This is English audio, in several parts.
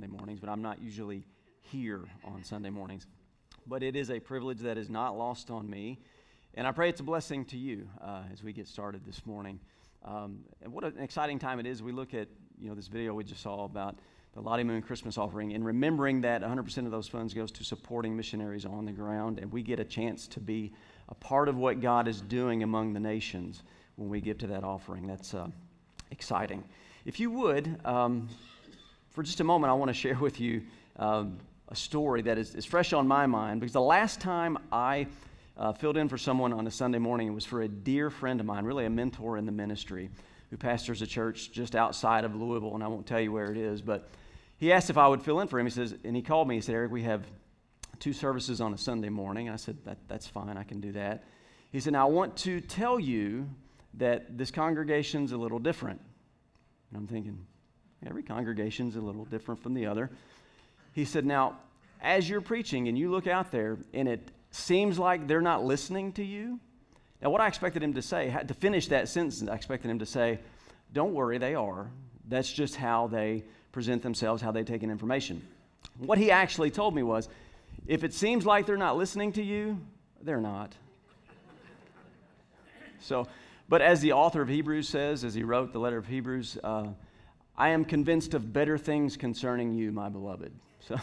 Sunday mornings, but I'm not usually here on Sunday mornings. But it is a privilege that is not lost on me. And I pray it's a blessing to you uh, as we get started this morning. Um, and what an exciting time it is. We look at you know this video we just saw about the Lottie Moon Christmas offering and remembering that 100% of those funds goes to supporting missionaries on the ground, and we get a chance to be a part of what God is doing among the nations when we give to that offering. That's uh, exciting. If you would, um, for just a moment, I want to share with you um, a story that is, is, fresh on my mind because the last time I uh, filled in for someone on a Sunday morning, it was for a dear friend of mine, really a mentor in the ministry, who pastors a church just outside of Louisville, and I won't tell you where it is, but he asked if I would fill in for him. He says, and he called me. He said, Eric, we have two services on a Sunday morning. And I said, that, that's fine. I can do that. He said, now I want to tell you that this congregation's a little different. And I'm thinking, Every congregation's a little different from the other. He said, Now, as you're preaching and you look out there and it seems like they're not listening to you, now what I expected him to say, to finish that sentence, I expected him to say, Don't worry, they are. That's just how they present themselves, how they take in information. What he actually told me was, If it seems like they're not listening to you, they're not. So, but as the author of Hebrews says, as he wrote the letter of Hebrews, uh, I am convinced of better things concerning you, my beloved. So,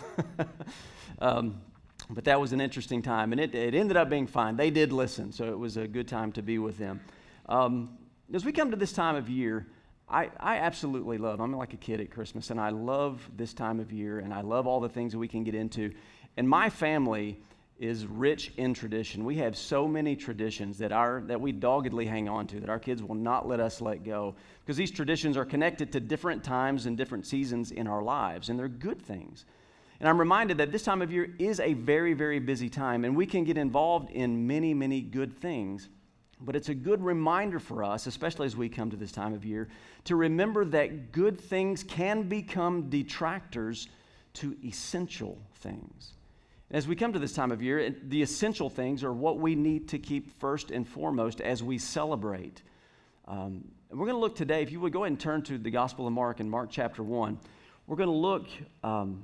um, but that was an interesting time, and it, it ended up being fine. They did listen, so it was a good time to be with them. Um, as we come to this time of year, I, I absolutely love, I'm like a kid at Christmas, and I love this time of year, and I love all the things that we can get into. And my family is rich in tradition. We have so many traditions that, our, that we doggedly hang on to, that our kids will not let us let go, because these traditions are connected to different times and different seasons in our lives, and they're good things. And I'm reminded that this time of year is a very, very busy time, and we can get involved in many, many good things. But it's a good reminder for us, especially as we come to this time of year, to remember that good things can become detractors to essential things. As we come to this time of year, the essential things are what we need to keep first and foremost as we celebrate. Um, we're going to look today, if you would go ahead and turn to the Gospel of Mark in Mark chapter 1. We're going to look um,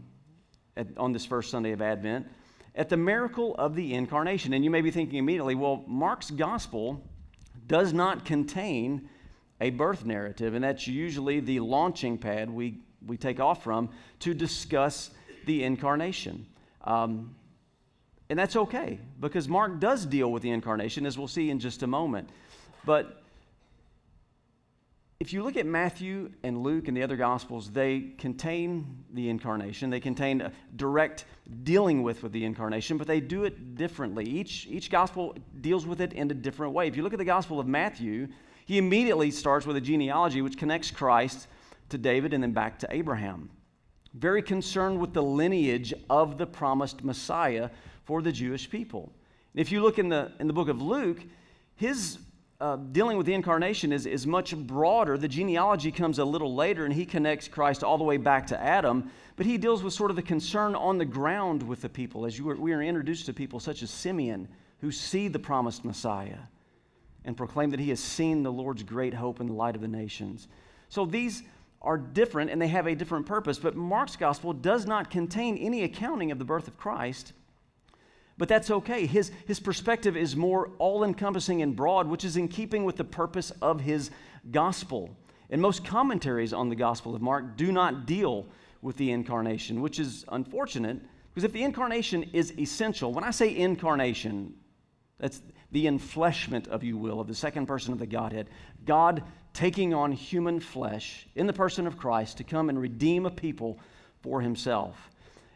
at, on this first Sunday of Advent at the miracle of the incarnation. And you may be thinking immediately, well, Mark's Gospel does not contain a birth narrative, and that's usually the launching pad we, we take off from to discuss the incarnation. Um, and that's okay because Mark does deal with the incarnation, as we'll see in just a moment. But if you look at Matthew and Luke and the other Gospels, they contain the incarnation. They contain a direct dealing with, with the incarnation, but they do it differently. Each, each Gospel deals with it in a different way. If you look at the Gospel of Matthew, he immediately starts with a genealogy which connects Christ to David and then back to Abraham very concerned with the lineage of the promised Messiah for the Jewish people. if you look in the, in the book of Luke, his uh, dealing with the incarnation is, is much broader. The genealogy comes a little later, and he connects Christ all the way back to Adam, but he deals with sort of the concern on the ground with the people. As we are introduced to people such as Simeon, who see the promised Messiah and proclaim that he has seen the Lord's great hope in the light of the nations. So these are different and they have a different purpose. But Mark's gospel does not contain any accounting of the birth of Christ. But that's okay. His, his perspective is more all encompassing and broad, which is in keeping with the purpose of his gospel. And most commentaries on the Gospel of Mark do not deal with the incarnation, which is unfortunate because if the incarnation is essential, when I say incarnation, that's the enfleshment, of you will, of the second person of the Godhead. God taking on human flesh in the person of Christ to come and redeem a people for himself.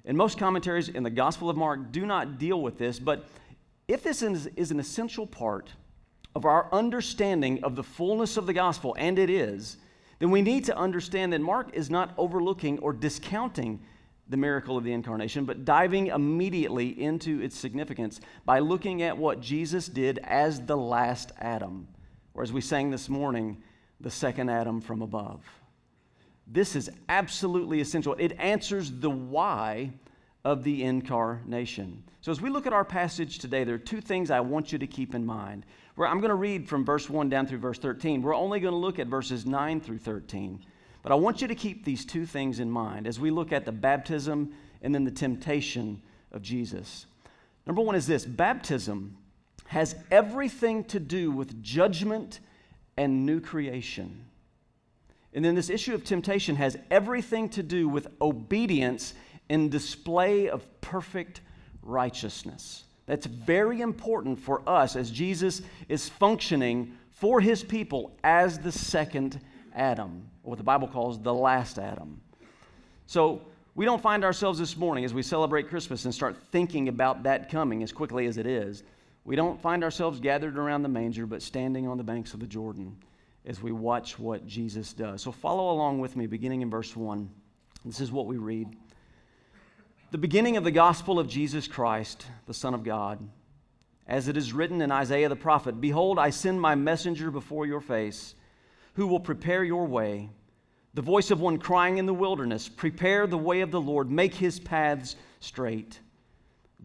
And most commentaries in the Gospel of Mark do not deal with this, but if this is, is an essential part of our understanding of the fullness of the gospel, and it is, then we need to understand that Mark is not overlooking or discounting the miracle of the incarnation, but diving immediately into its significance by looking at what Jesus did as the last Adam, or as we sang this morning, the second Adam from above. This is absolutely essential. It answers the why of the incarnation. So, as we look at our passage today, there are two things I want you to keep in mind. Where I'm going to read from verse 1 down through verse 13. We're only going to look at verses 9 through 13. But I want you to keep these two things in mind as we look at the baptism and then the temptation of Jesus. Number one is this baptism has everything to do with judgment and new creation. And then this issue of temptation has everything to do with obedience and display of perfect righteousness. That's very important for us as Jesus is functioning for his people as the second Adam, or what the Bible calls the last Adam. So we don't find ourselves this morning as we celebrate Christmas and start thinking about that coming as quickly as it is. We don't find ourselves gathered around the manger, but standing on the banks of the Jordan as we watch what Jesus does. So follow along with me, beginning in verse 1. This is what we read. The beginning of the gospel of Jesus Christ, the Son of God. As it is written in Isaiah the prophet Behold, I send my messenger before your face, who will prepare your way. The voice of one crying in the wilderness, Prepare the way of the Lord, make his paths straight.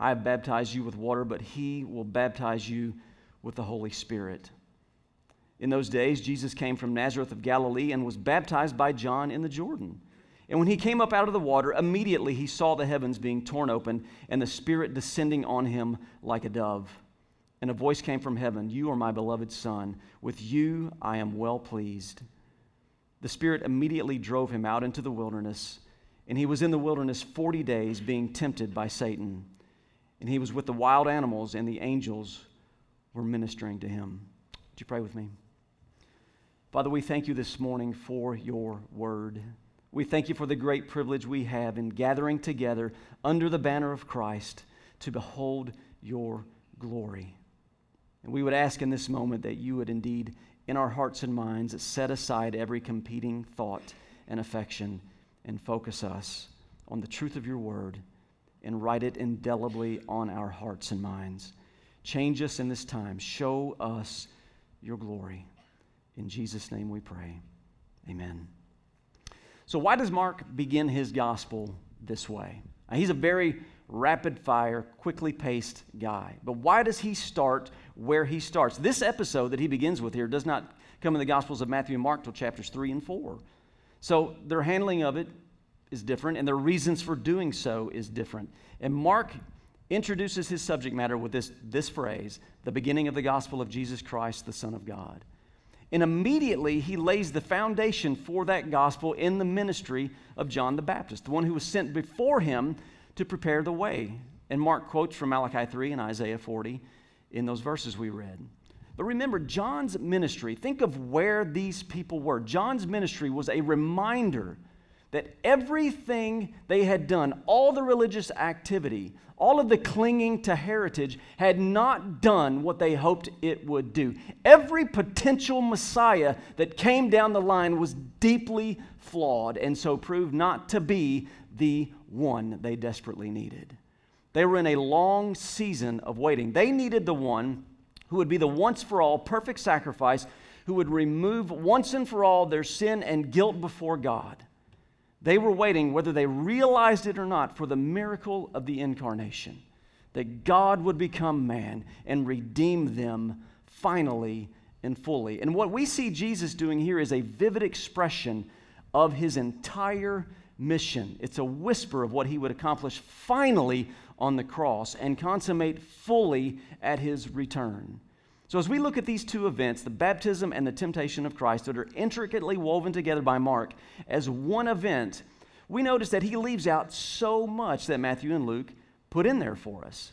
I have baptized you with water, but he will baptize you with the Holy Spirit. In those days, Jesus came from Nazareth of Galilee and was baptized by John in the Jordan. And when he came up out of the water, immediately he saw the heavens being torn open and the Spirit descending on him like a dove. And a voice came from heaven You are my beloved Son. With you I am well pleased. The Spirit immediately drove him out into the wilderness, and he was in the wilderness 40 days being tempted by Satan. And he was with the wild animals, and the angels were ministering to him. Would you pray with me? Father, we thank you this morning for your word. We thank you for the great privilege we have in gathering together under the banner of Christ to behold your glory. And we would ask in this moment that you would indeed, in our hearts and minds, set aside every competing thought and affection and focus us on the truth of your word and write it indelibly on our hearts and minds. Change us in this time. Show us your glory. In Jesus' name we pray. Amen. So, why does Mark begin his gospel this way? Now, he's a very rapid fire, quickly paced guy. But why does he start where he starts? This episode that he begins with here does not come in the Gospels of Matthew and Mark till chapters 3 and 4. So, their handling of it is different, and their reasons for doing so is different. And Mark introduces his subject matter with this, this phrase the beginning of the gospel of Jesus Christ, the Son of God. And immediately he lays the foundation for that gospel in the ministry of John the Baptist, the one who was sent before him to prepare the way. And Mark quotes from Malachi 3 and Isaiah 40 in those verses we read. But remember, John's ministry, think of where these people were. John's ministry was a reminder that everything they had done, all the religious activity, all of the clinging to heritage, had not done what they hoped it would do. Every potential Messiah that came down the line was deeply flawed and so proved not to be the one they desperately needed. They were in a long season of waiting. They needed the one who would be the once for all perfect sacrifice, who would remove once and for all their sin and guilt before God. They were waiting, whether they realized it or not, for the miracle of the incarnation that God would become man and redeem them finally and fully. And what we see Jesus doing here is a vivid expression of his entire mission. It's a whisper of what he would accomplish finally on the cross and consummate fully at his return. So, as we look at these two events, the baptism and the temptation of Christ, that are intricately woven together by Mark as one event, we notice that he leaves out so much that Matthew and Luke put in there for us.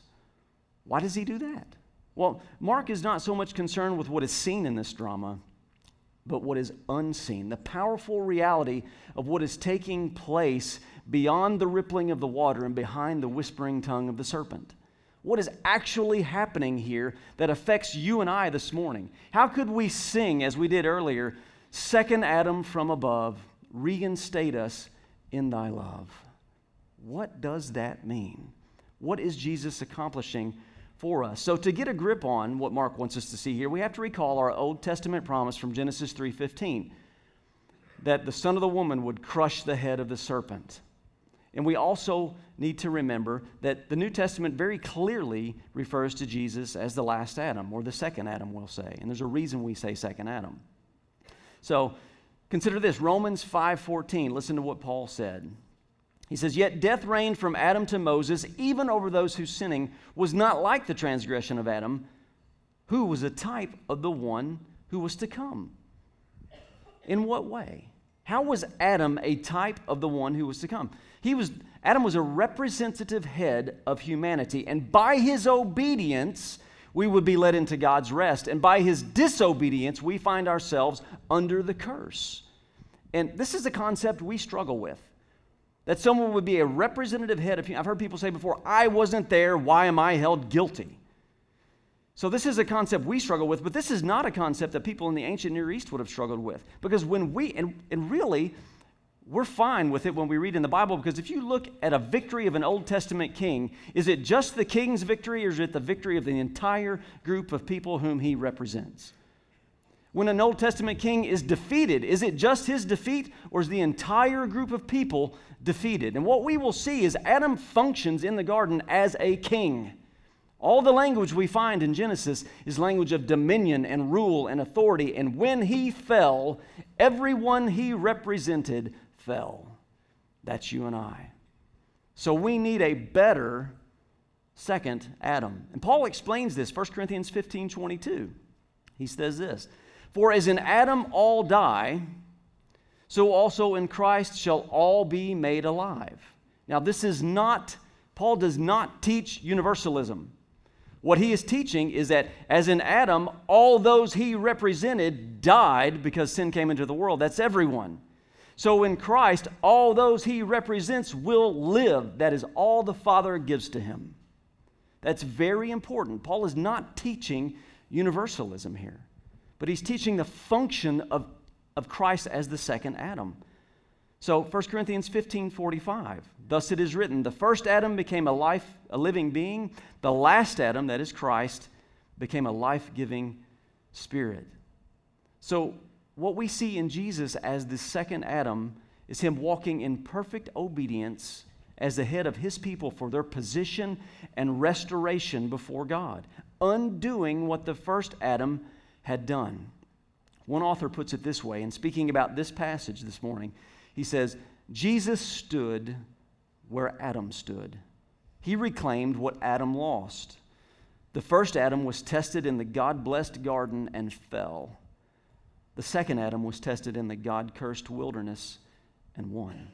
Why does he do that? Well, Mark is not so much concerned with what is seen in this drama, but what is unseen, the powerful reality of what is taking place beyond the rippling of the water and behind the whispering tongue of the serpent what is actually happening here that affects you and I this morning? How could we sing, as we did earlier, Second Adam from above, reinstate us in thy love. What does that mean? What is Jesus accomplishing for us? So to get a grip on what Mark wants us to see here, we have to recall our Old Testament promise from Genesis 3:15 that the son of the woman would crush the head of the serpent. And we also need to remember that the New Testament very clearly refers to Jesus as the last Adam, or the second Adam, we'll say. And there's a reason we say second Adam. So consider this Romans 5:14. Listen to what Paul said. He says, Yet death reigned from Adam to Moses, even over those whose sinning was not like the transgression of Adam, who was a type of the one who was to come. In what way? How was Adam a type of the one who was to come? He was Adam was a representative head of humanity, and by his obedience, we would be led into God's rest, and by his disobedience, we find ourselves under the curse. And this is a concept we struggle with. That someone would be a representative head of I've heard people say before, I wasn't there, why am I held guilty? So, this is a concept we struggle with, but this is not a concept that people in the ancient Near East would have struggled with. Because when we, and, and really, we're fine with it when we read in the Bible because if you look at a victory of an Old Testament king, is it just the king's victory or is it the victory of the entire group of people whom he represents? When an Old Testament king is defeated, is it just his defeat or is the entire group of people defeated? And what we will see is Adam functions in the garden as a king. All the language we find in Genesis is language of dominion and rule and authority. And when he fell, everyone he represented fell. That's you and I. So we need a better second Adam. And Paul explains this, 1 Corinthians 15 22. He says this For as in Adam all die, so also in Christ shall all be made alive. Now, this is not, Paul does not teach universalism. What he is teaching is that, as in Adam, all those he represented died because sin came into the world. That's everyone. So in Christ, all those he represents will live. That is all the Father gives to him. That's very important. Paul is not teaching universalism here, but he's teaching the function of, of Christ as the second Adam. So 1 Corinthians 15 45, thus it is written, the first Adam became a life, a living being, the last Adam, that is Christ, became a life giving spirit. So what we see in Jesus as the second Adam is him walking in perfect obedience as the head of his people for their position and restoration before God, undoing what the first Adam had done. One author puts it this way in speaking about this passage this morning. He says, Jesus stood where Adam stood. He reclaimed what Adam lost. The first Adam was tested in the God blessed garden and fell. The second Adam was tested in the God cursed wilderness and won.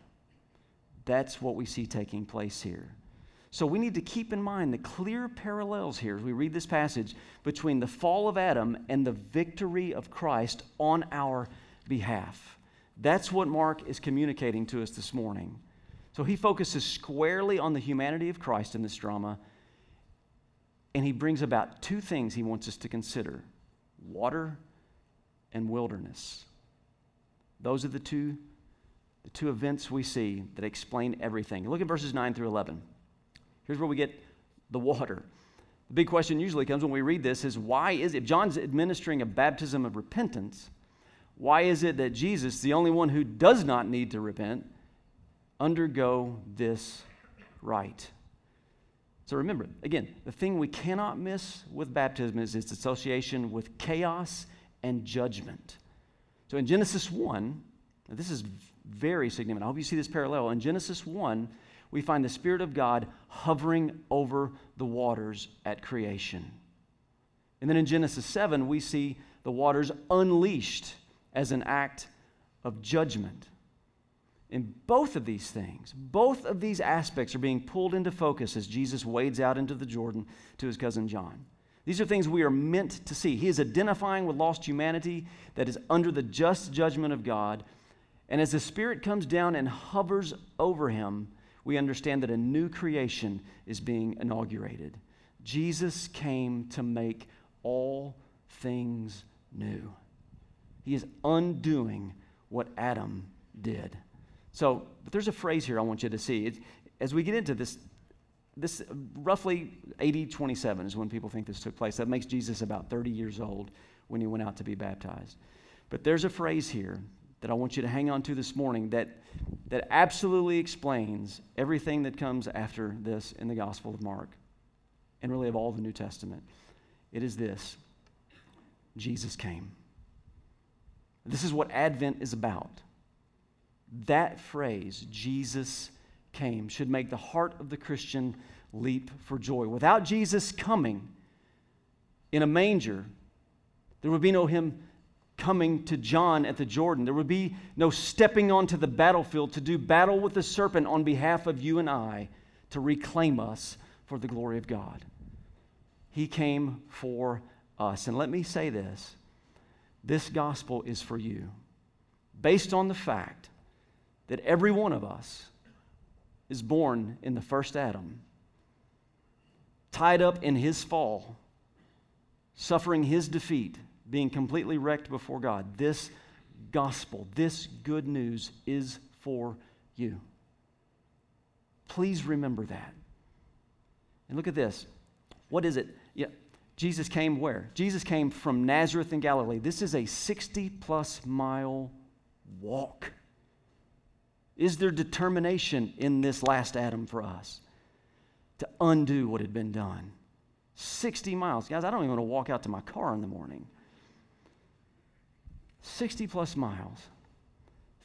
That's what we see taking place here. So we need to keep in mind the clear parallels here as we read this passage between the fall of Adam and the victory of Christ on our behalf. That's what Mark is communicating to us this morning. So he focuses squarely on the humanity of Christ in this drama, and he brings about two things he wants us to consider water and wilderness. Those are the two, the two events we see that explain everything. Look at verses 9 through 11. Here's where we get the water. The big question usually comes when we read this is why is if John's administering a baptism of repentance, why is it that Jesus, the only one who does not need to repent, undergo this rite? So remember, again, the thing we cannot miss with baptism is its association with chaos and judgment. So in Genesis 1, this is very significant. I hope you see this parallel. In Genesis 1, we find the Spirit of God hovering over the waters at creation. And then in Genesis 7, we see the waters unleashed as an act of judgment. In both of these things, both of these aspects are being pulled into focus as Jesus wades out into the Jordan to his cousin John. These are things we are meant to see. He is identifying with lost humanity that is under the just judgment of God. And as the Spirit comes down and hovers over him, we understand that a new creation is being inaugurated. Jesus came to make all things new. He is undoing what Adam did. So, but there's a phrase here I want you to see. It's, as we get into this, this roughly AD 27 is when people think this took place. That makes Jesus about 30 years old when he went out to be baptized. But there's a phrase here that I want you to hang on to this morning that, that absolutely explains everything that comes after this in the Gospel of Mark and really of all the New Testament. It is this Jesus came. This is what Advent is about. That phrase, Jesus came, should make the heart of the Christian leap for joy. Without Jesus coming in a manger, there would be no him coming to John at the Jordan. There would be no stepping onto the battlefield to do battle with the serpent on behalf of you and I to reclaim us for the glory of God. He came for us. And let me say this this gospel is for you, based on the fact that every one of us is born in the first Adam, tied up in his fall, suffering his defeat, being completely wrecked before God. This gospel, this good news is for you. Please remember that. And look at this. What is it? Yeah, Jesus came where? Jesus came from Nazareth in Galilee. This is a 60 plus mile walk. Is there determination in this last Adam for us to undo what had been done? 60 miles. Guys, I don't even want to walk out to my car in the morning. 60 plus miles.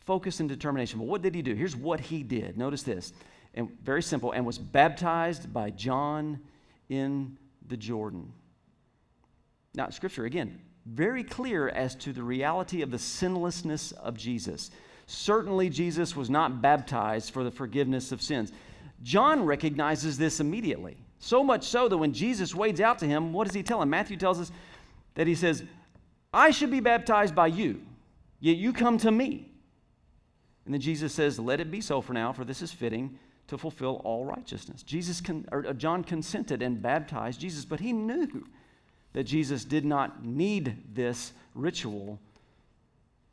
Focus and determination. But what did he do? Here's what he did. Notice this. And very simple. And was baptized by John in the Jordan. Now, scripture, again, very clear as to the reality of the sinlessness of Jesus. Certainly, Jesus was not baptized for the forgiveness of sins. John recognizes this immediately. So much so that when Jesus wades out to him, what does he tell him? Matthew tells us that he says, I should be baptized by you, yet you come to me. And then Jesus says, Let it be so for now, for this is fitting to fulfill all righteousness. Jesus con- or uh, John consented and baptized Jesus, but he knew that Jesus did not need this ritual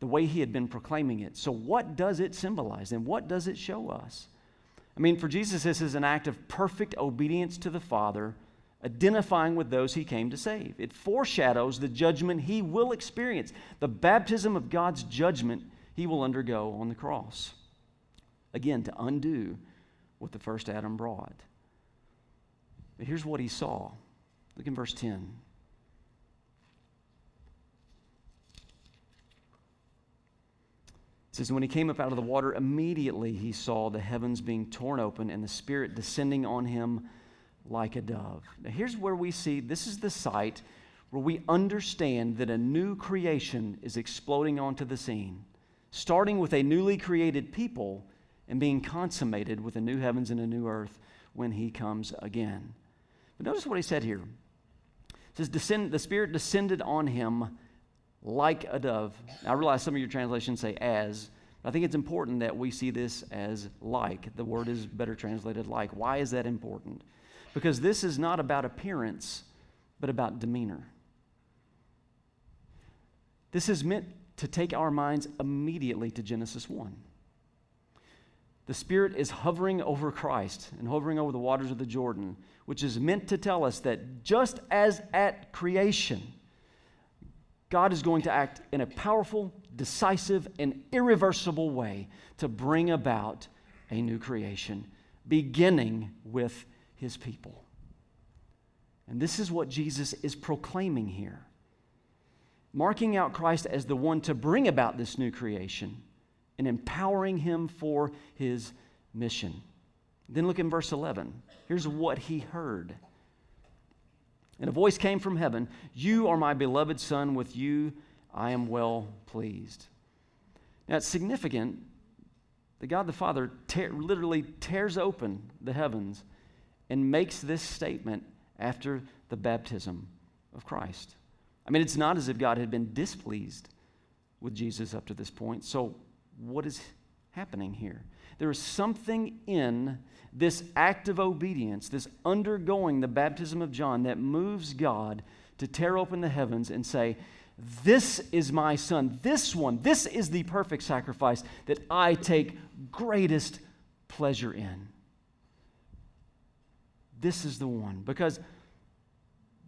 the way he had been proclaiming it. So, what does it symbolize and what does it show us? I mean, for Jesus, this is an act of perfect obedience to the Father, identifying with those he came to save. It foreshadows the judgment he will experience, the baptism of God's judgment he will undergo on the cross. Again, to undo what the first Adam brought. But here's what he saw. Look in verse 10. It says, When he came up out of the water, immediately he saw the heavens being torn open and the Spirit descending on him like a dove. Now, here's where we see this is the site where we understand that a new creation is exploding onto the scene, starting with a newly created people and being consummated with a new heavens and a new earth when he comes again. But notice what he said here. It says, The Spirit descended on him like a dove. I realize some of your translations say as. I think it's important that we see this as like. The word is better translated like. Why is that important? Because this is not about appearance, but about demeanor. This is meant to take our minds immediately to Genesis 1. The Spirit is hovering over Christ and hovering over the waters of the Jordan, which is meant to tell us that just as at creation, God is going to act in a powerful, decisive, and irreversible way to bring about a new creation, beginning with his people. And this is what Jesus is proclaiming here, marking out Christ as the one to bring about this new creation and empowering him for his mission. Then look in verse 11. Here's what he heard. And a voice came from heaven You are my beloved Son, with you I am well pleased. Now it's significant that God the Father te- literally tears open the heavens and makes this statement after the baptism of Christ. I mean, it's not as if God had been displeased with Jesus up to this point. So, what is happening here? There is something in this act of obedience, this undergoing the baptism of John, that moves God to tear open the heavens and say, This is my son. This one, this is the perfect sacrifice that I take greatest pleasure in. This is the one. Because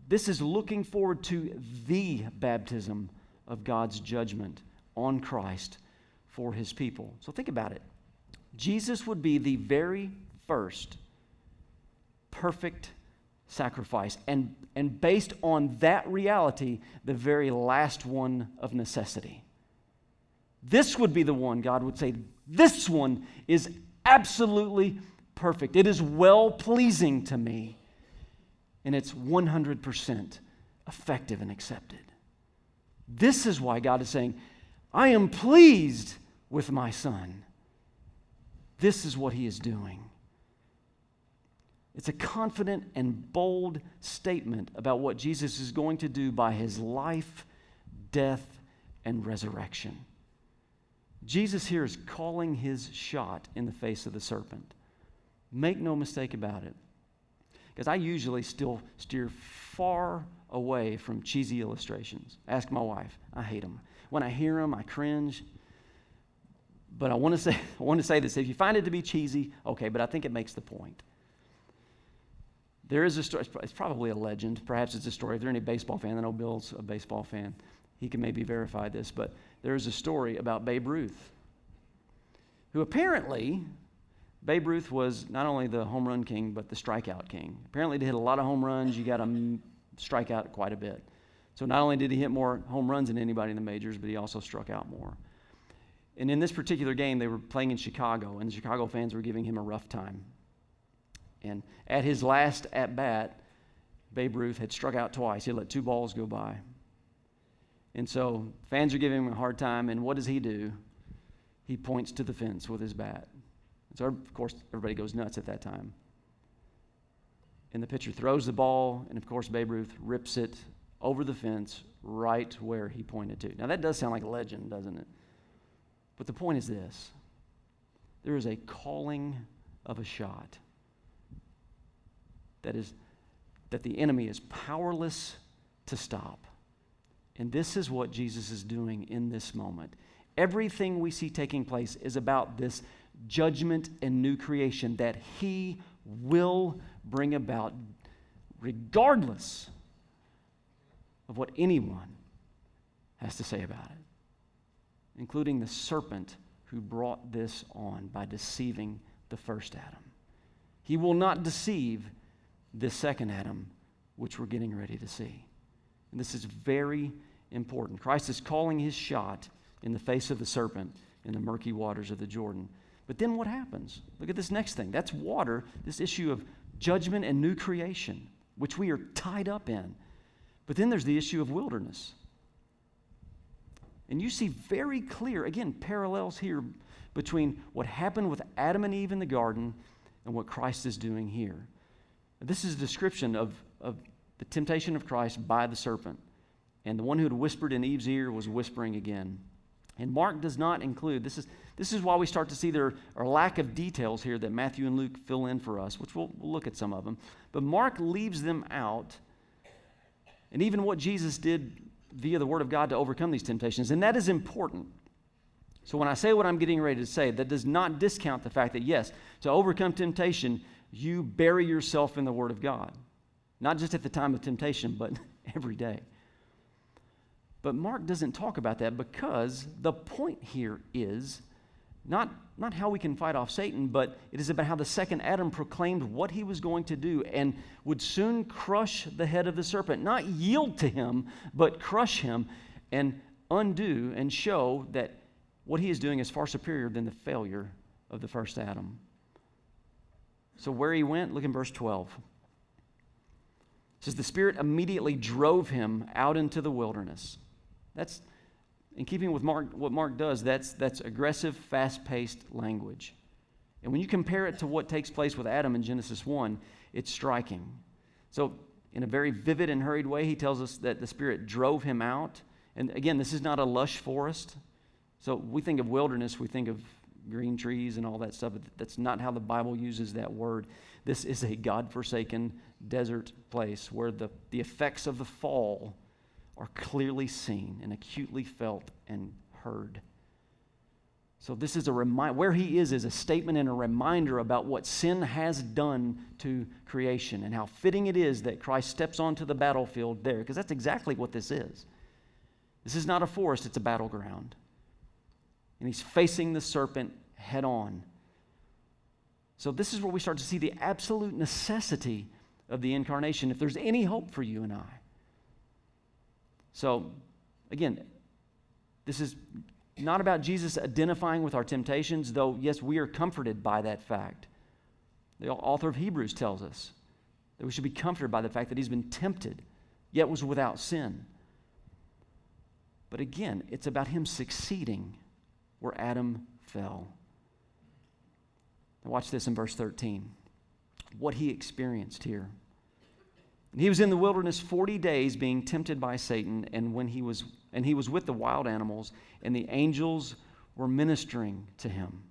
this is looking forward to the baptism of God's judgment on Christ for his people. So think about it. Jesus would be the very first perfect sacrifice, and, and based on that reality, the very last one of necessity. This would be the one God would say, This one is absolutely perfect. It is well pleasing to me, and it's 100% effective and accepted. This is why God is saying, I am pleased with my son. This is what he is doing. It's a confident and bold statement about what Jesus is going to do by his life, death, and resurrection. Jesus here is calling his shot in the face of the serpent. Make no mistake about it. Because I usually still steer far away from cheesy illustrations. Ask my wife. I hate them. When I hear them, I cringe. But I want to say, I want to say this. If you find it to be cheesy, okay, but I think it makes the point. There is a story, it's probably a legend. Perhaps it's a story. If there's any baseball fan, I know Bill's a baseball fan. He can maybe verify this, but there is a story about Babe Ruth, who apparently, Babe Ruth was not only the home run king, but the strikeout king. Apparently, to hit a lot of home runs, you got to strike out quite a bit. So not only did he hit more home runs than anybody in the majors, but he also struck out more. And in this particular game, they were playing in Chicago, and the Chicago fans were giving him a rough time. And at his last at bat, Babe Ruth had struck out twice. He let two balls go by. And so fans are giving him a hard time. And what does he do? He points to the fence with his bat. So, of course, everybody goes nuts at that time. And the pitcher throws the ball, and of course, Babe Ruth rips it over the fence right where he pointed to. Now, that does sound like a legend, doesn't it? But the point is this there is a calling of a shot that is that the enemy is powerless to stop. And this is what Jesus is doing in this moment. Everything we see taking place is about this judgment and new creation that he will bring about regardless of what anyone has to say about it, including the serpent who brought this on by deceiving the first Adam. He will not deceive this second Adam, which we're getting ready to see. And this is very important. Christ is calling his shot in the face of the serpent in the murky waters of the Jordan. But then what happens? Look at this next thing. That's water, this issue of judgment and new creation, which we are tied up in. But then there's the issue of wilderness. And you see very clear, again, parallels here between what happened with Adam and Eve in the garden and what Christ is doing here. This is a description of, of the temptation of Christ by the serpent. And the one who had whispered in Eve's ear was whispering again. And Mark does not include, this is, this is why we start to see there are lack of details here that Matthew and Luke fill in for us, which we'll, we'll look at some of them. But Mark leaves them out, and even what Jesus did via the Word of God to overcome these temptations. And that is important. So when I say what I'm getting ready to say, that does not discount the fact that, yes, to overcome temptation, you bury yourself in the Word of God. Not just at the time of temptation, but every day. But Mark doesn't talk about that because the point here is not, not how we can fight off Satan, but it is about how the second Adam proclaimed what he was going to do and would soon crush the head of the serpent. Not yield to him, but crush him and undo and show that what he is doing is far superior than the failure of the first Adam. So, where he went, look in verse 12. It says, The Spirit immediately drove him out into the wilderness. That's, in keeping with Mark, what Mark does, that's, that's aggressive, fast paced language. And when you compare it to what takes place with Adam in Genesis 1, it's striking. So, in a very vivid and hurried way, he tells us that the Spirit drove him out. And again, this is not a lush forest. So, we think of wilderness, we think of green trees and all that stuff. but That's not how the Bible uses that word. This is a God forsaken desert place where the, the effects of the fall are clearly seen and acutely felt and heard. So, this is a reminder, where he is, is a statement and a reminder about what sin has done to creation and how fitting it is that Christ steps onto the battlefield there, because that's exactly what this is. This is not a forest, it's a battleground. And he's facing the serpent head on. So, this is where we start to see the absolute necessity of the incarnation if there's any hope for you and I. So, again, this is not about Jesus identifying with our temptations, though, yes, we are comforted by that fact. The author of Hebrews tells us that we should be comforted by the fact that he's been tempted, yet was without sin. But again, it's about him succeeding where Adam fell. Now, watch this in verse 13. What he experienced here. He was in the wilderness 40 days being tempted by Satan, and when he was and he was with the wild animals, and the angels were ministering to him.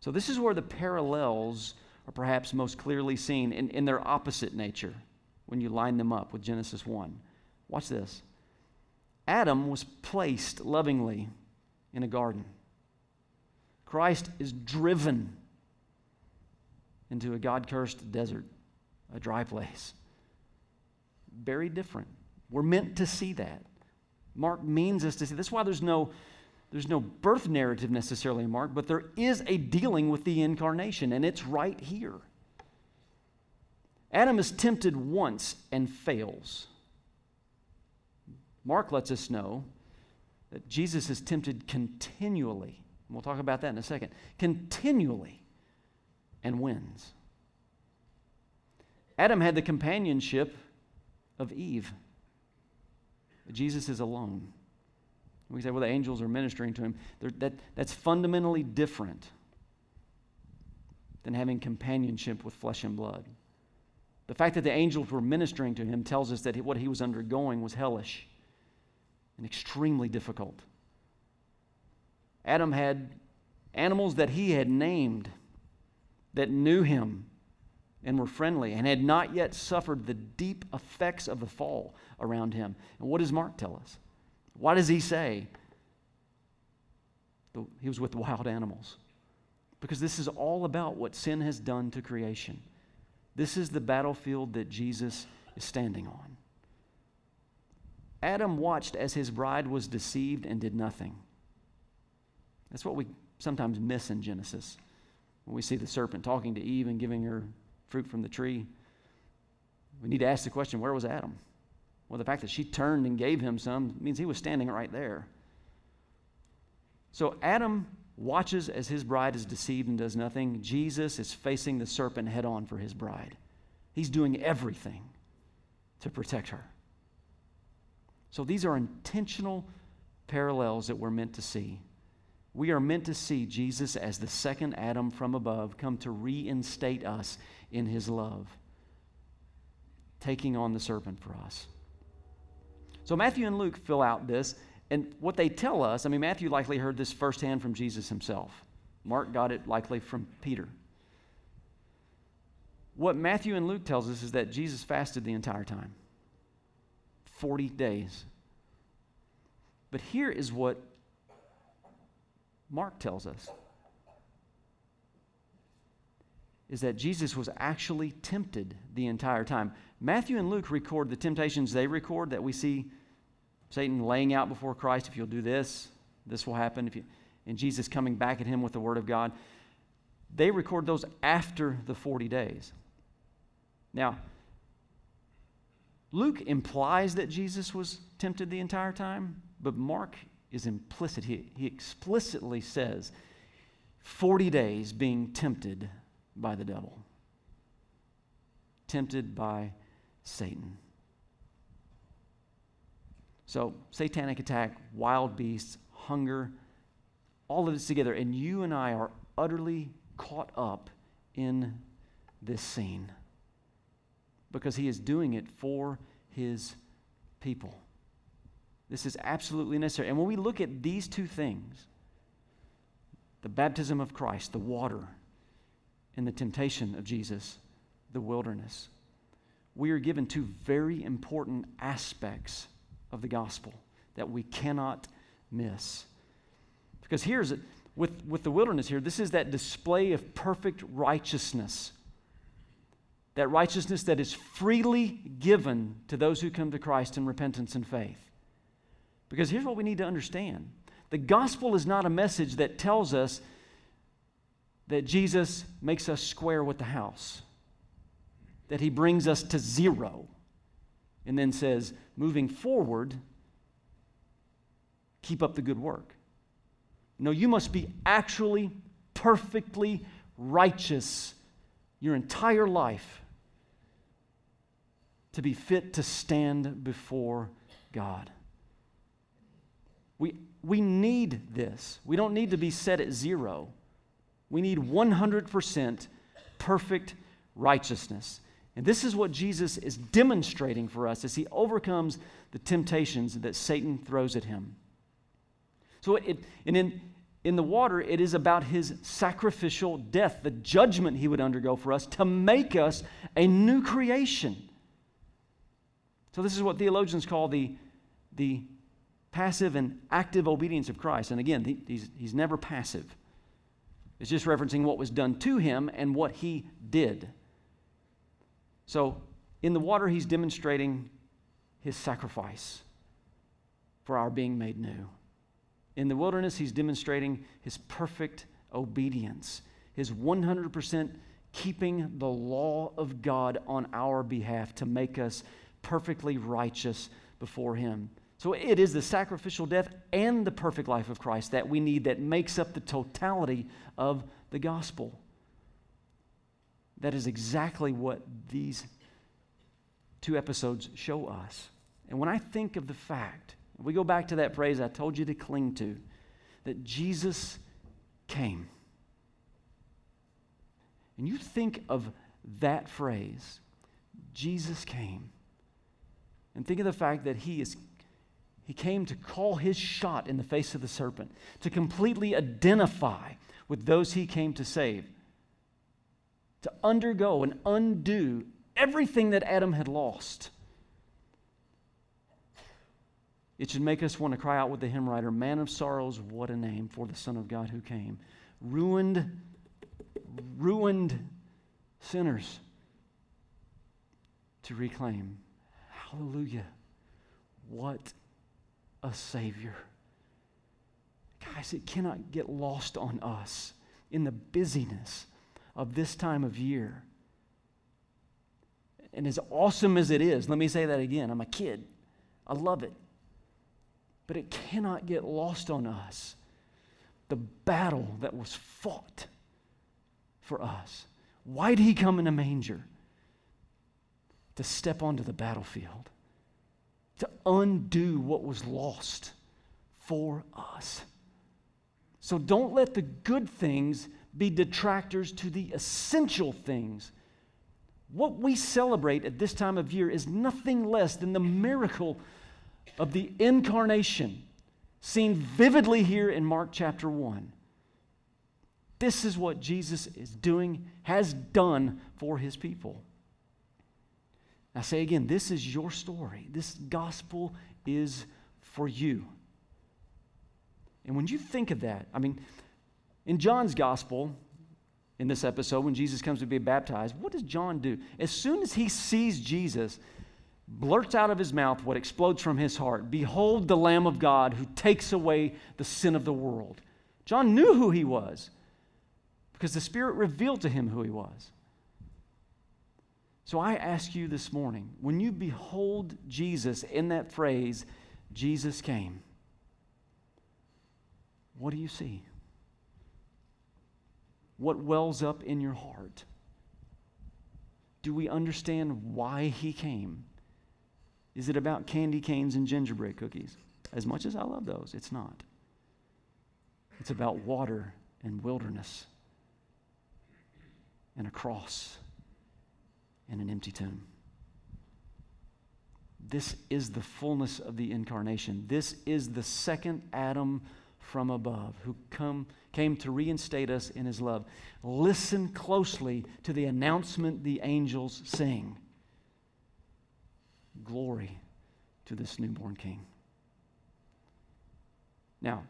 So this is where the parallels are perhaps most clearly seen in, in their opposite nature when you line them up with Genesis 1. Watch this. Adam was placed lovingly in a garden. Christ is driven into a God cursed desert, a dry place very different. We're meant to see that. Mark means us to see. That's why there's no, there's no birth narrative necessarily in Mark, but there is a dealing with the incarnation, and it's right here. Adam is tempted once and fails. Mark lets us know that Jesus is tempted continually. And We'll talk about that in a second. Continually and wins. Adam had the companionship of Eve. Jesus is alone. We say, well, the angels are ministering to him. That, that's fundamentally different than having companionship with flesh and blood. The fact that the angels were ministering to him tells us that what he was undergoing was hellish and extremely difficult. Adam had animals that he had named that knew him and were friendly and had not yet suffered the deep effects of the fall around him. And what does Mark tell us? Why does he say he was with wild animals? Because this is all about what sin has done to creation. This is the battlefield that Jesus is standing on. Adam watched as his bride was deceived and did nothing. That's what we sometimes miss in Genesis when we see the serpent talking to Eve and giving her fruit from the tree. We need to ask the question where was Adam? Well, the fact that she turned and gave him some means he was standing right there. So Adam watches as his bride is deceived and does nothing. Jesus is facing the serpent head on for his bride. He's doing everything to protect her. So these are intentional parallels that we're meant to see. We are meant to see Jesus as the second Adam from above come to reinstate us in his love, taking on the serpent for us. So Matthew and Luke fill out this, and what they tell us, I mean, Matthew likely heard this firsthand from Jesus himself. Mark got it likely from Peter. What Matthew and Luke tells us is that Jesus fasted the entire time 40 days. But here is what Mark tells us is that Jesus was actually tempted the entire time. Matthew and Luke record the temptations they record that we see Satan laying out before Christ if you'll do this, this will happen. If you, and Jesus coming back at him with the word of God. They record those after the 40 days. Now, Luke implies that Jesus was tempted the entire time, but Mark is implicit. He, he explicitly says 40 days being tempted by the devil, tempted by Satan. So, satanic attack, wild beasts, hunger, all of this together. And you and I are utterly caught up in this scene because he is doing it for his people. This is absolutely necessary. And when we look at these two things, the baptism of Christ, the water, and the temptation of Jesus, the wilderness, we are given two very important aspects of the gospel that we cannot miss. Because here's it with, with the wilderness here, this is that display of perfect righteousness. That righteousness that is freely given to those who come to Christ in repentance and faith. Because here's what we need to understand the gospel is not a message that tells us that Jesus makes us square with the house, that he brings us to zero, and then says, moving forward, keep up the good work. No, you must be actually perfectly righteous your entire life to be fit to stand before God. We, we need this. We don't need to be set at zero. We need 100% perfect righteousness. And this is what Jesus is demonstrating for us as he overcomes the temptations that Satan throws at him. So, it, and in, in the water, it is about his sacrificial death, the judgment he would undergo for us to make us a new creation. So, this is what theologians call the, the passive and active obedience of Christ. And again, he's, he's never passive. It's just referencing what was done to him and what he did. So, in the water, he's demonstrating his sacrifice for our being made new. In the wilderness, he's demonstrating his perfect obedience, his 100% keeping the law of God on our behalf to make us perfectly righteous before him. So it is the sacrificial death and the perfect life of Christ that we need that makes up the totality of the gospel. That is exactly what these two episodes show us. And when I think of the fact, we go back to that phrase I told you to cling to, that Jesus came. And you think of that phrase, Jesus came, and think of the fact that he is he came to call his shot in the face of the serpent, to completely identify with those he came to save, to undergo and undo everything that Adam had lost. It should make us want to cry out with the hymn writer, Man of sorrows, what a name for the Son of God who came. Ruined, ruined sinners to reclaim. Hallelujah. What a Savior. Guys, it cannot get lost on us in the busyness of this time of year. And as awesome as it is, let me say that again I'm a kid, I love it. But it cannot get lost on us the battle that was fought for us. Why did he come in a manger? To step onto the battlefield to undo what was lost for us. So don't let the good things be detractors to the essential things. What we celebrate at this time of year is nothing less than the miracle of the incarnation seen vividly here in Mark chapter 1. This is what Jesus is doing, has done for his people. I say again, this is your story. This gospel is for you. And when you think of that, I mean, in John's gospel, in this episode, when Jesus comes to be baptized, what does John do? As soon as he sees Jesus, blurts out of his mouth what explodes from his heart Behold the Lamb of God who takes away the sin of the world. John knew who he was because the Spirit revealed to him who he was. So I ask you this morning when you behold Jesus in that phrase, Jesus came, what do you see? What wells up in your heart? Do we understand why he came? Is it about candy canes and gingerbread cookies? As much as I love those, it's not. It's about water and wilderness and a cross and an empty tomb. This is the fullness of the incarnation. This is the second Adam from above who come, came to reinstate us in his love. Listen closely to the announcement the angels sing Glory to this newborn king. Now,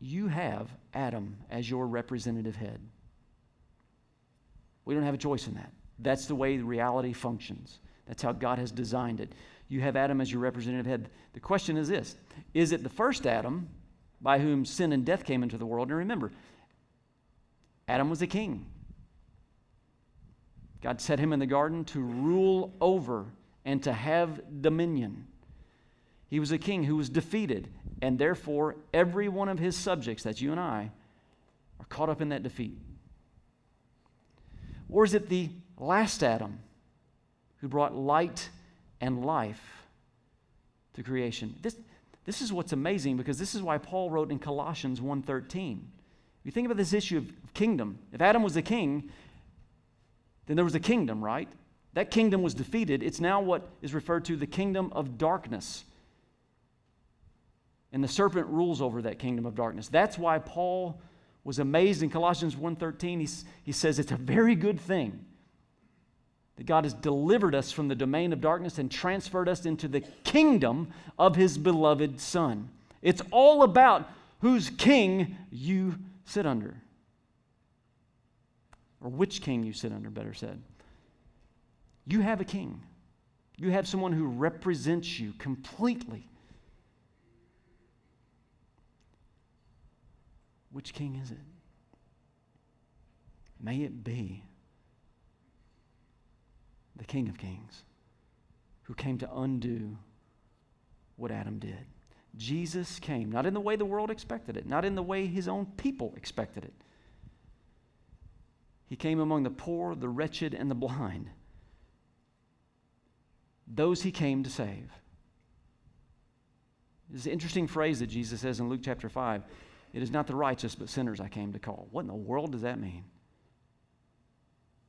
you have Adam as your representative head. We don't have a choice in that. That's the way reality functions. That's how God has designed it. You have Adam as your representative head. The question is this Is it the first Adam by whom sin and death came into the world? And remember, Adam was a king. God set him in the garden to rule over and to have dominion. He was a king who was defeated, and therefore every one of his subjects, that's you and I, are caught up in that defeat. Or is it the last Adam who brought light and life to creation? This, this is what's amazing because this is why Paul wrote in Colossians 1:13. If you think about this issue of kingdom, if Adam was the king, then there was a kingdom, right? That kingdom was defeated. It's now what is referred to the kingdom of darkness and the serpent rules over that kingdom of darkness. That's why Paul was amazed in Colossians 1:13. He, he says it's a very good thing that God has delivered us from the domain of darkness and transferred us into the kingdom of his beloved Son. It's all about whose king you sit under. Or which king you sit under, better said. You have a king. You have someone who represents you completely. Which king is it? May it be the King of Kings who came to undo what Adam did. Jesus came, not in the way the world expected it, not in the way his own people expected it. He came among the poor, the wretched, and the blind. Those he came to save. This is an interesting phrase that Jesus says in Luke chapter 5. It is not the righteous, but sinners I came to call. What in the world does that mean?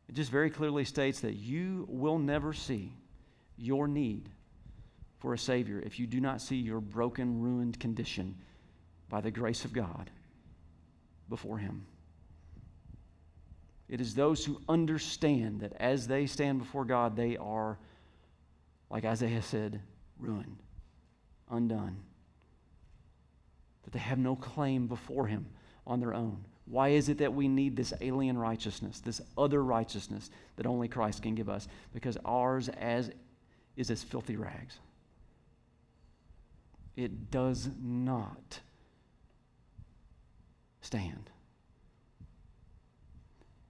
It just very clearly states that you will never see your need for a Savior if you do not see your broken, ruined condition by the grace of God before Him. It is those who understand that as they stand before God, they are, like Isaiah said, ruined, undone that they have no claim before Him on their own. Why is it that we need this alien righteousness, this other righteousness that only Christ can give us? Because ours as is as filthy rags. It does not stand.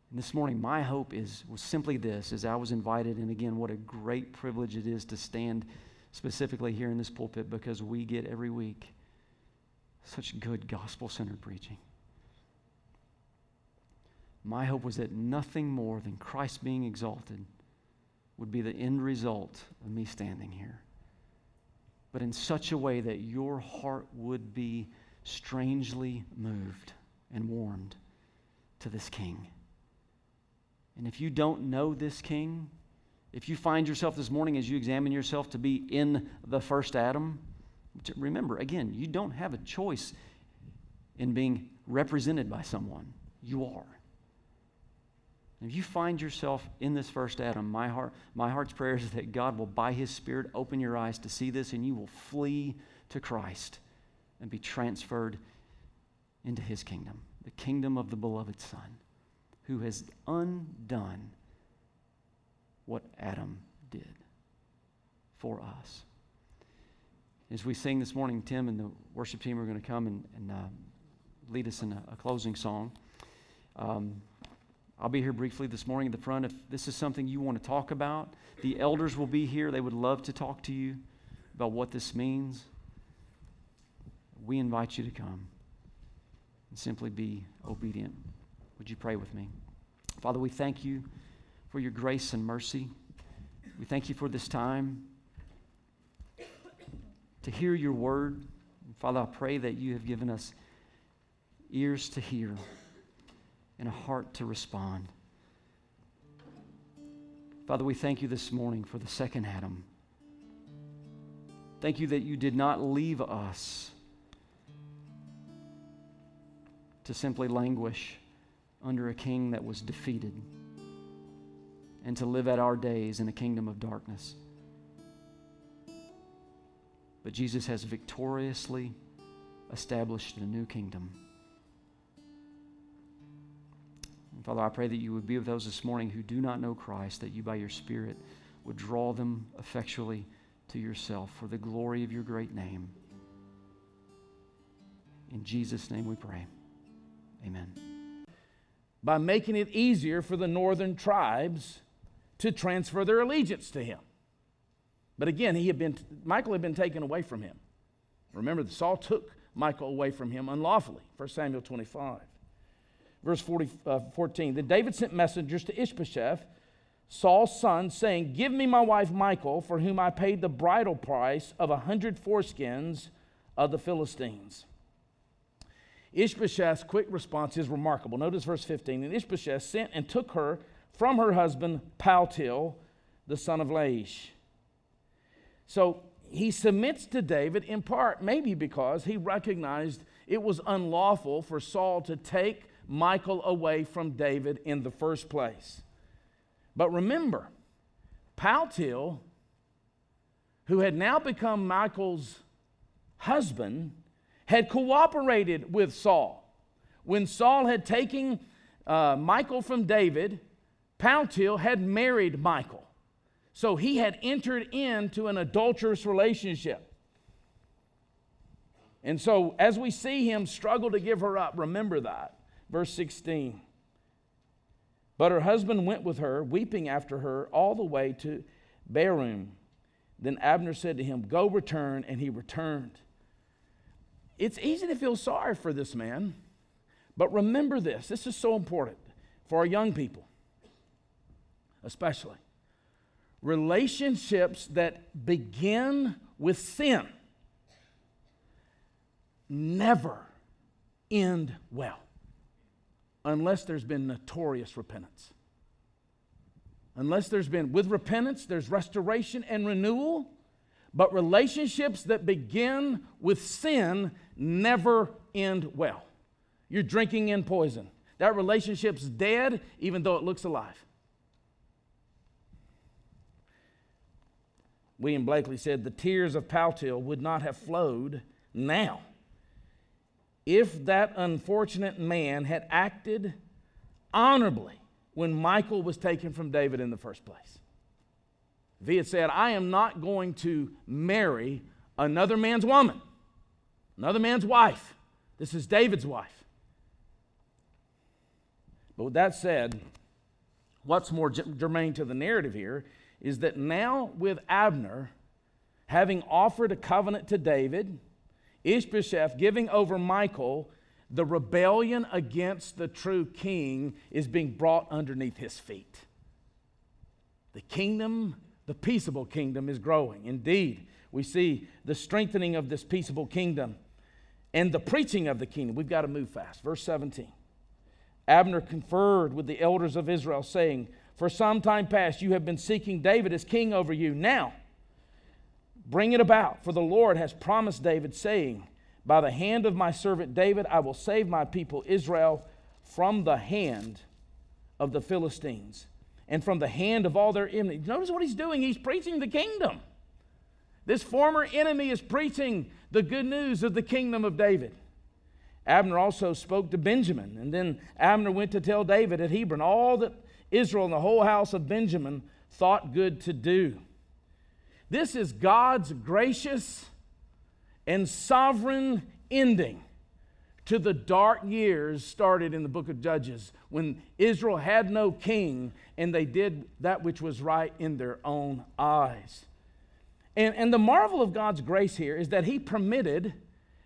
And this morning, my hope is was simply this: as I was invited, and again, what a great privilege it is to stand specifically here in this pulpit because we get every week such good gospel centered preaching. My hope was that nothing more than Christ being exalted would be the end result of me standing here. But in such a way that your heart would be strangely moved and warmed to this King. And if you don't know this King, if you find yourself this morning as you examine yourself to be in the first Adam, Remember, again, you don't have a choice in being represented by someone. You are. If you find yourself in this first Adam, my, heart, my heart's prayer is that God will, by His Spirit, open your eyes to see this and you will flee to Christ and be transferred into His kingdom, the kingdom of the beloved Son, who has undone what Adam did for us. As we sing this morning, Tim and the worship team are going to come and, and uh, lead us in a, a closing song. Um, I'll be here briefly this morning at the front. If this is something you want to talk about, the elders will be here. They would love to talk to you about what this means. We invite you to come and simply be obedient. Would you pray with me? Father, we thank you for your grace and mercy. We thank you for this time to hear your word. Father, I pray that you have given us ears to hear and a heart to respond. Father, we thank you this morning for the second Adam. Thank you that you did not leave us to simply languish under a king that was defeated and to live out our days in a kingdom of darkness. but Jesus has victoriously established a new kingdom. And Father, I pray that you would be with those this morning who do not know Christ, that you by your Spirit would draw them effectually to yourself for the glory of your great name. In Jesus' name we pray. Amen. By making it easier for the northern tribes to transfer their allegiance to him. But again, he had been, Michal had been taken away from him. Remember, that Saul took Michal away from him unlawfully. 1 Samuel 25. Verse 40, uh, 14. Then David sent messengers to Ishbosheth, Saul's son, saying, Give me my wife Michal, for whom I paid the bridal price of a hundred foreskins of the Philistines. Ishbosheth's quick response is remarkable. Notice verse 15. And Ishbosheth sent and took her from her husband Paltiel, the son of Laish. So he submits to David in part, maybe because he recognized it was unlawful for Saul to take Michal away from David in the first place. But remember, Paltiel, who had now become Michal's husband, had cooperated with Saul. When Saul had taken uh, Michal from David, Paltiel had married Michal. So he had entered into an adulterous relationship. And so, as we see him struggle to give her up, remember that. Verse 16. But her husband went with her, weeping after her, all the way to Bahurim. Then Abner said to him, Go return, and he returned. It's easy to feel sorry for this man, but remember this this is so important for our young people, especially. Relationships that begin with sin never end well unless there's been notorious repentance. Unless there's been, with repentance, there's restoration and renewal. But relationships that begin with sin never end well. You're drinking in poison. That relationship's dead, even though it looks alive. William Blakely said, The tears of Paltiel would not have flowed now if that unfortunate man had acted honorably when Michal was taken from David in the first place. If he had said, I am not going to marry another man's woman, another man's wife, this is David's wife. But with that said, what's more germane to the narrative here is that now with Abner having offered a covenant to David, Ishbosheth giving over Michal, the rebellion against the true king is being brought underneath his feet. The kingdom, the peaceable kingdom, is growing. Indeed, we see the strengthening of this peaceable kingdom and the preaching of the kingdom. We've got to move fast. Verse 17 Abner conferred with the elders of Israel, saying, For some time past you have been seeking David as king over you. Now, Bring it about, for the Lord has promised David, saying, By the hand of my servant David, I will save my people Israel from the hand of the Philistines and from the hand of all their enemies. Notice what he's doing. He's preaching the kingdom. This former enemy is preaching the good news of the kingdom of David. Abner also spoke to Benjamin, and then Abner went to tell David at Hebron all that Israel and the whole house of Benjamin thought good to do. This is God's gracious and sovereign ending to the dark years started in the book of Judges when Israel had no king and they did that which was right in their own eyes. And, and the marvel of God's grace here is that He permitted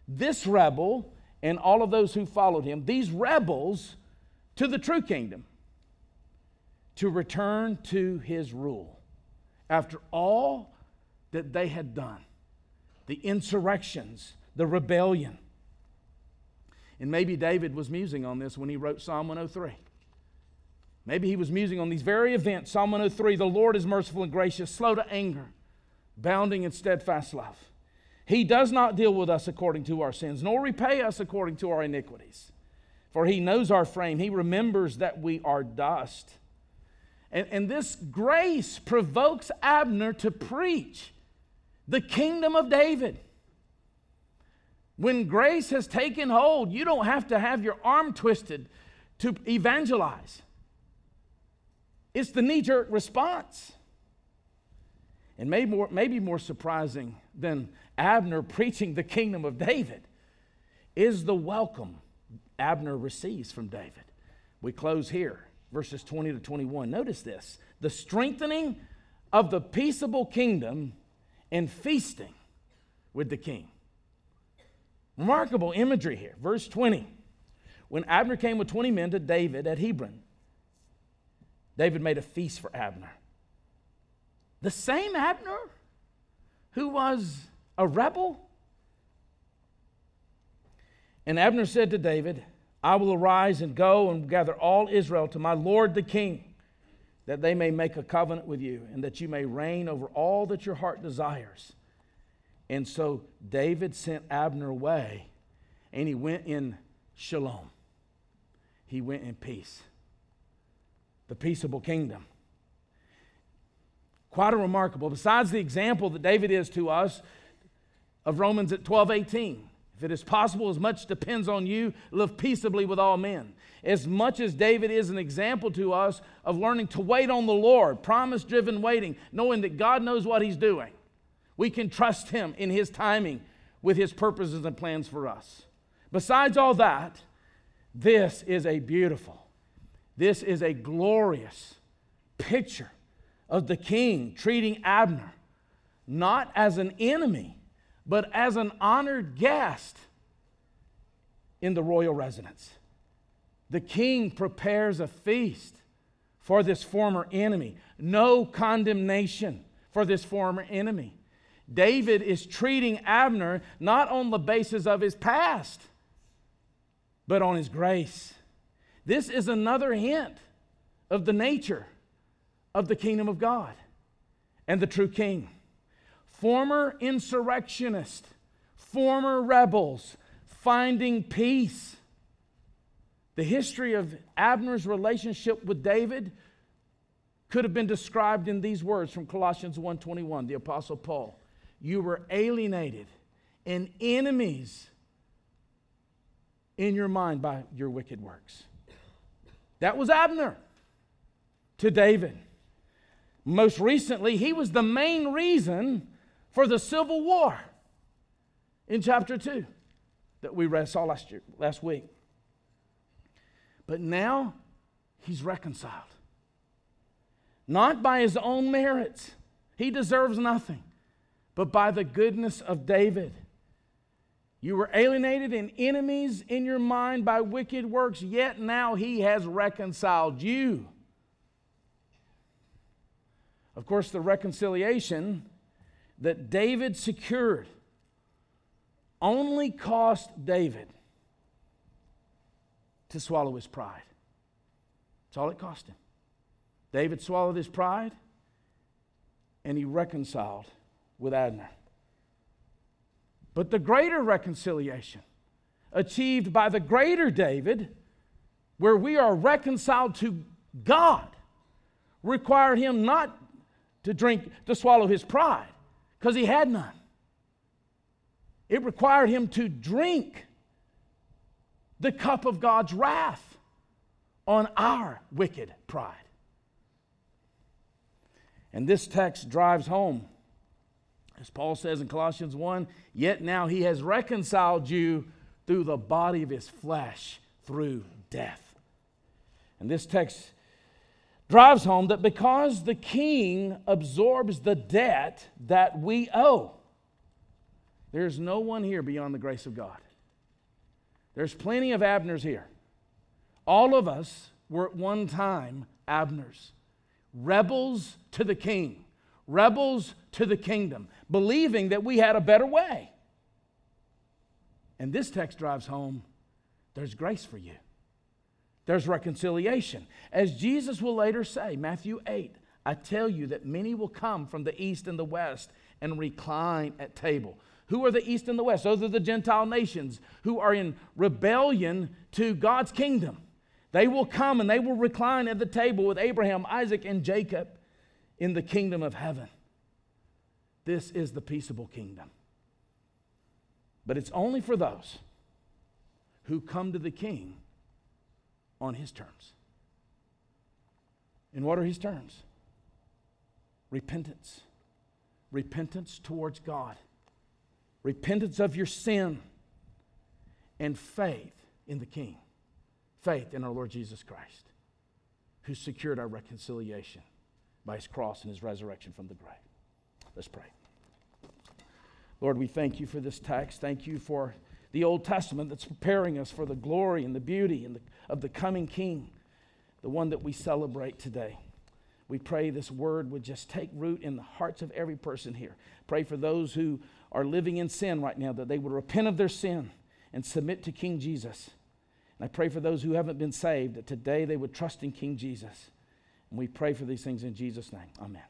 this rebel and all of those who followed him, these rebels, to the true kingdom to return to His rule. After all that they had done the insurrections, the rebellion. And maybe David was musing on this when he wrote Psalm 103. Maybe he was musing on these very events. Psalm 103 The Lord is merciful and gracious, slow to anger, bounding in steadfast love. He does not deal with us according to our sins, nor repay us according to our iniquities. For he knows our frame, he remembers that we are dust. And, and this grace provokes Abner to preach the kingdom of David. When grace has taken hold, you don't have to have your arm twisted to evangelize. It's the knee jerk response. And maybe more, maybe more surprising than Abner preaching the kingdom of David is the welcome Abner receives from David. We close here, verses 20 to 21. Notice this the strengthening of the peaceable kingdom and feasting with the king. Remarkable imagery here. Verse 20. When Abner came with 20 men to David at Hebron, David made a feast for Abner. The same Abner who was a rebel? And Abner said to David, I will arise and go and gather all Israel to my Lord the king, that they may make a covenant with you, and that you may reign over all that your heart desires. And so David sent Abner away, and he went in shalom. He went in peace, the peaceable kingdom. Quite a remarkable. Besides the example that David is to us of Romans at 12 18. If it is possible, as much depends on you, live peaceably with all men. As much as David is an example to us of learning to wait on the Lord, promise driven waiting, knowing that God knows what He's doing. We can trust Him in His timing with His purposes and plans for us. Besides all that, this is a beautiful, this is a glorious picture of the king treating Abner not as an enemy, but as an honored guest in the royal residence. The king prepares a feast for this former enemy, no condemnation for this former enemy. David is treating Abner not on the basis of his past, but on his grace. This is another hint of the nature of the kingdom of God and the true king. Former insurrectionists, former rebels finding peace. The history of Abner's relationship with David could have been described in these words from Colossians 1:21, the apostle Paul. You were alienated and enemies in your mind by your wicked works. That was Abner to David. Most recently, he was the main reason for the Civil War in chapter 2 that we read, saw last, year, last week. But now he's reconciled. Not by his own merits, he deserves nothing, but by the goodness of David. You were alienated and enemies in your mind by wicked works, yet now he has reconciled you of course, the reconciliation that David secured only cost David to swallow his pride. That's all it cost him. David swallowed his pride and he reconciled with Abner. But the greater reconciliation, achieved by the greater David, where we are reconciled to God, required him not to drink, to swallow his pride, because he had none. It required him to drink the cup of God's wrath on our wicked pride. And this text drives home, as Paul says in Colossians 1 Yet now he has reconciled you through the body of his flesh through death. And this text drives home that because the king absorbs the debt that we owe, there's no one here beyond the grace of God. There's plenty of Abners here. All of us were at one time Abners, rebels to the king, rebels to the kingdom, believing that we had a better way. And this text drives home there's grace for you there's reconciliation. As Jesus will later say, Matthew 8, I tell you that many will come from the east and the west and recline at table. Who are the east and the west? Those are the Gentile nations who are in rebellion to God's kingdom. They will come and they will recline at the table with Abraham, Isaac, and Jacob in the kingdom of heaven. This is the peaceable kingdom. But it's only for those who come to the king on his terms. And what are his terms? Repentance. Repentance towards God, repentance of your sin, and faith in the king, faith in our Lord Jesus Christ, who secured our reconciliation by his cross and his resurrection from the grave. Let's pray. Lord, we thank you for this text. Thank you for the Old Testament that's preparing us for the glory and the beauty and the, of the coming King, the one that we celebrate today. We pray this word would just take root in the hearts of every person here. Pray for those who are living in sin right now that they would repent of their sin and submit to King Jesus. And I pray for those who haven't been saved that today they would trust in King Jesus. And we pray for these things in Jesus' name. Amen.